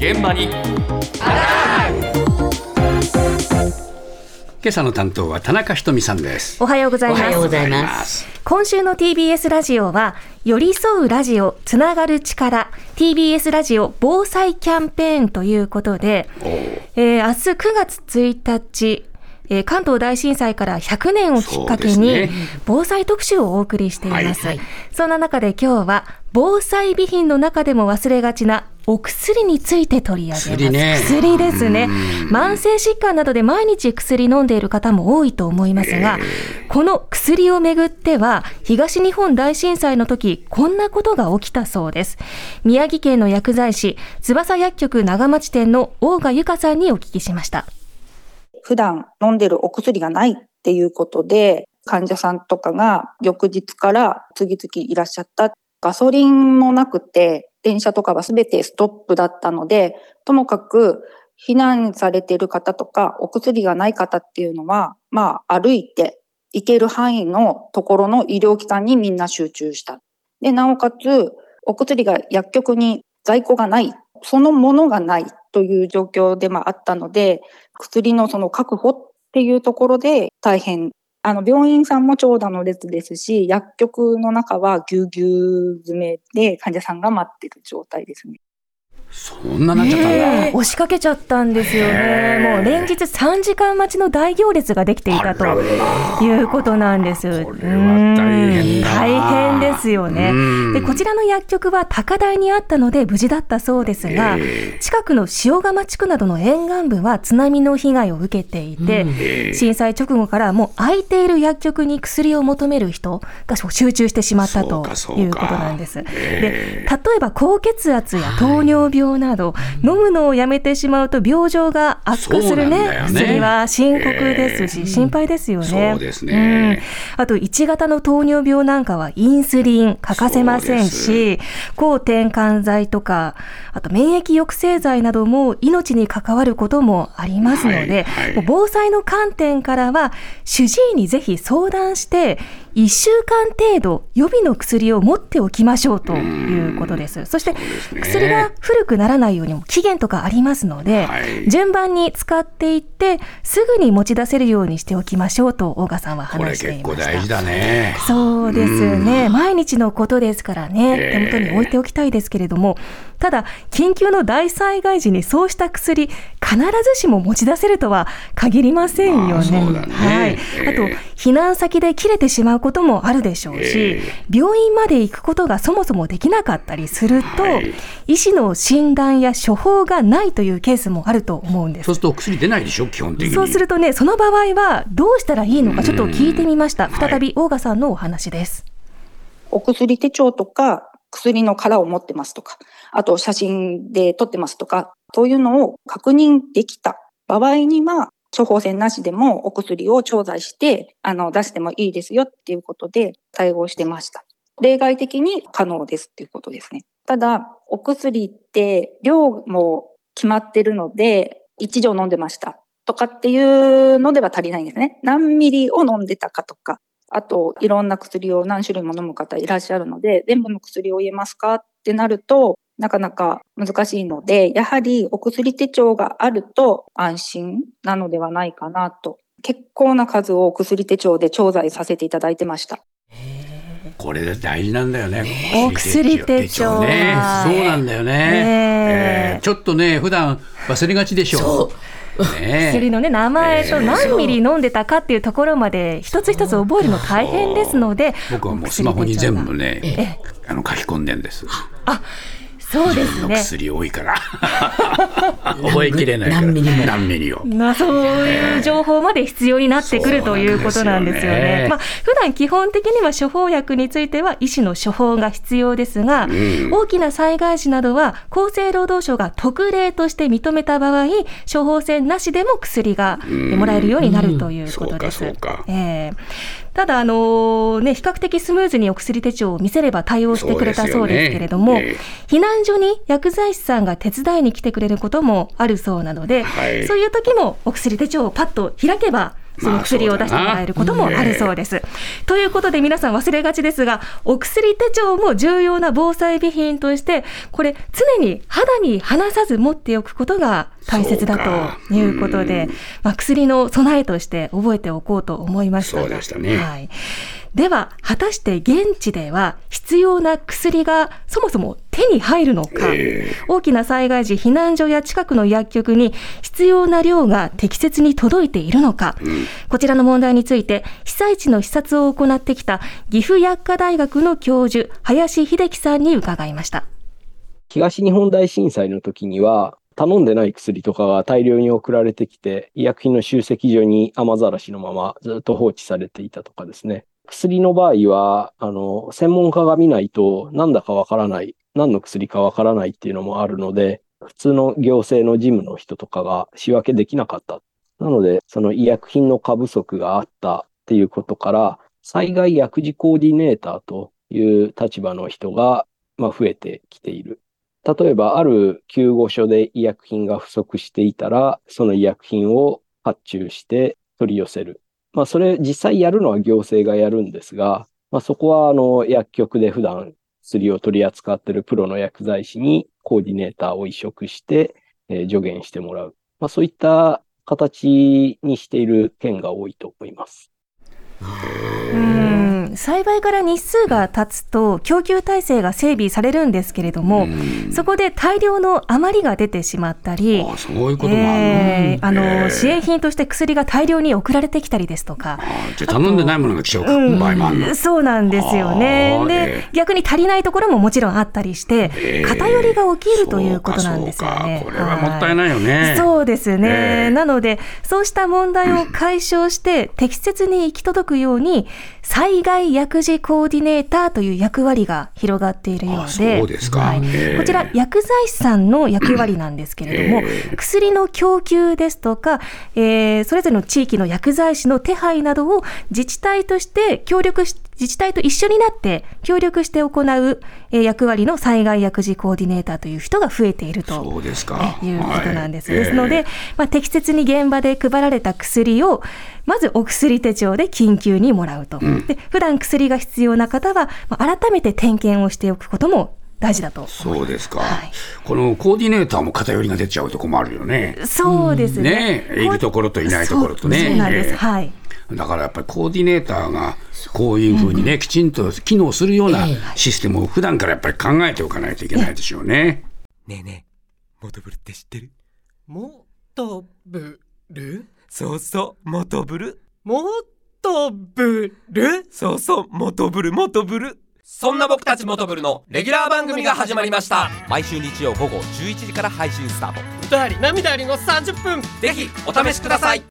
現場に。今朝の担当は田中ひとみさんです。おはようございます。おはようございます。今週の TBS ラジオは、寄り添うラジオ、つながる力、TBS ラジオ防災キャンペーンということで、えー明日9月1日、えー関東大震災から100年をきっかけに、防災特集をお送りしています。はい。そんな中で今日は、防災備品の中でも忘れがちなお薬について取り上げます。薬ね薬ですね。慢性疾患などで毎日薬飲んでいる方も多いと思いますが、この薬をめぐっては、東日本大震災の時、こんなことが起きたそうです。宮城県の薬剤師、翼薬局長町店の大賀由香さんにお聞きしました。普段飲んでるお薬がないっていうことで、患者さんとかが翌日から次々いらっしゃった。ガソリンもなくて、電車とかは全てストップだったので、ともかく避難されている方とか、お薬がない方っていうのは、まあ歩いて行ける範囲のところの医療機関にみんな集中した。で、なおかつ、お薬が薬局に在庫がない、そのものがないという状況でまああったので、薬のその確保っていうところで大変。あの、病院さんも長蛇の列ですし、薬局の中はぎゅうぎゅう詰めで患者さんが待ってる状態ですね。そんななっちゃったんだ、ねえ押しかけちゃったんですよね。もう連日3時間待ちの大行列ができていたということなんです。これは大変だな。うん大変ですよね。うん。で、こちらの薬局は高台にあったので無事だったそうですが、近くの塩釜地区などの沿岸部は津波の被害を受けていて、震災直後からもう空いている薬局に薬を求める人が集中してしまったということなんです。で、例えば高血圧や糖尿病など、飲むのをやめてしまうと病状が悪化するね。ね。薬は深刻ですし、心配ですよね。そうですね。うん。あと1型の糖尿病なんかはインスリン欠かせませんし、抗転換剤とか、あと免疫抑制剤なども命に関わることもありますので、はいはい。防災の観点からは主治医にぜひ相談して、1週間程度予備の薬を持っておきましょうということです。そして薬が古くならないようにも期限とかありますので、はい。順番に使っていってすぐに持ち出せるようにしておきましょうと大賀さんは話していました。大事だね。そうですね。毎日のことですからね、ええ。手元に置いておきたいですけれども、ただ、緊急の大災害時にそうした薬、必ずしも持ち出せるとは限りませんよね。まあそうだねはい。ええあと、避難先で切れてしまうこともあるでしょうし、え病院まで行くことがそもそもできなかったりすると、はい医師の診断や処方がないというケースもあると思うんですそう。するとお薬出ないでしょ基本的にそうするとね、その場合はどうしたらいいのかちょっと聞いてみました。再び大賀さんのお話です。お薬手帳とか薬の殻を持ってますとか、あと写真で撮ってますとか、そういうのを確認できた場合には、処方箋なしでもお薬を調剤して、あの、出してもいいですよっていうことで対応してました。例外的に可能ですっていうことですね。ただ、お薬って量も決まってるので、1錠飲んでましたとかっていうのでは足りないんですね。何ミリを飲んでたかとか、あと、いろんな薬を何種類も飲む方いらっしゃるので、全部の薬を言えますかってなると、なかなか難しいので、やはりお薬手帳があると安心なのではないかなと。結構な数をお薬手帳で調剤させていただいてました。これ大事なんだよね。お薬手帳。ねはいそうなんだよね、えええーちょっとね普段忘れがちでしょ。そう。ね薬のね、名前と何ミリ飲んでたかっていうところまで一つ一つ覚えるの大変ですので、僕はもうスマホに全部ねえあの書き込んでんですそうですのね。薬多いから。覚えきれないから。何ミリも。何ミリをまあ、そういう情報まで必要になってくるということなんですよね。ねまあ、普段基本的には処方薬については医師の処方が必要ですが、大きな災害時などは厚生労働省が特例として認めた場合、処方箋なしでも薬がもらえるようになるということです。そうかそうか。ええただ、あのね、比較的スムーズにお薬手帳を見せれば対応してくれたそうですけれども、ね。避難所に薬剤師さんが手伝いに来てくれることもあるそうなので、はい。そういう時もお薬手帳をパッと開けば、その薬を出してもらえることもあるそうです。ということで皆さん忘れがちですが、お薬手帳も重要な防災備品として、これ常に肌に離さず持っておくことが大切だということで、まあ、薬の備えとして覚えておこうと思いましたが。そうでしたねはい。では、果たして現地では必要な薬がそもそも手に入るのか、大きな災害時、避難所や近くの薬局に必要な量が適切に届いているのか、こちらの問題について、被災地の視察を行ってきた岐阜薬科大学の教授、林秀樹さんに伺いました。東日本大震災の時には、頼んでない薬とかが大量に送られてきて、医薬品の集積所に雨ざらしのままずっと放置されていたとかですね。薬の場合は、あの、専門家が見ないとなんだかわからない、何の薬かわからないっていうのもあるので、普通の行政の事務の人とかが仕分けできなかった。なので、その医薬品の過不足があったっていうことから、災害薬事コーディネーターという立場の人が、まあ、増えてきている。例えば、ある救護所で医薬品が不足していたら、その医薬品を発注して取り寄せる。まあ、それ実際やるのは行政がやるんですが、まあ、そこはあの薬局で普段薬を取り扱っているプロの薬剤師にコーディネーターを移植して、えー助言してもらう。まあ、そういった形にしている県が多いと思います。うん。栽培から日数が経つと供給体制が整備されるんですけれども、そこで大量の余りが出てしまったり、あそういうこともある。の、えーあの、えー。支援品として薬が大量に送られてきたりですとか、あじゃあ頼んでないものが来ちゃう場合もあるの、そうなんですよね。で、え逆に足りないところももちろんあったりして、えー。偏りが起きるということなんですよね。これはもったいないよね。そうですね。えー。なので、そうした問題を解消して、適切に行き届くように、災害薬事コーディネーターという役割が広がっているよあうで、はい。え。ーこちら、薬剤師さんの役割なんですけれども、え。薬の供給ですとか、えーそれぞれの地域の薬剤師の手配などを自治体として協力し、自治体と一緒になって協力して行う、えー役割の災害薬事コーディネーターという人が増えていると。そうですかえいうことなんです。はいですので、えまあ、適切に現場で配られた薬を、まずお薬手帳で緊急にもらうと。で普段薬が必要な方は、まあ、改めて点検をしておくことも大事だと。そうですか、はいこのコーディネーターも偏りが出ちゃうと困るよね。そうですね。ねえいるところといないところとねそうなんです。ええはい。だからやっぱりコーディネーターがこういうふうにね、きちんと機能するようなシステムを普段からやっぱり考えておかないといけないでしょうね。ねえねえ、モトブルって知ってる？もとぶるそうそう、モトブル。もとぶるそうそう、モトブル、モトブル。そんな僕たちモトブルのレギュラー番組が始まりました。毎週日曜午後11時から配信スタート。歌あり涙ありの30分ぜひお試しください。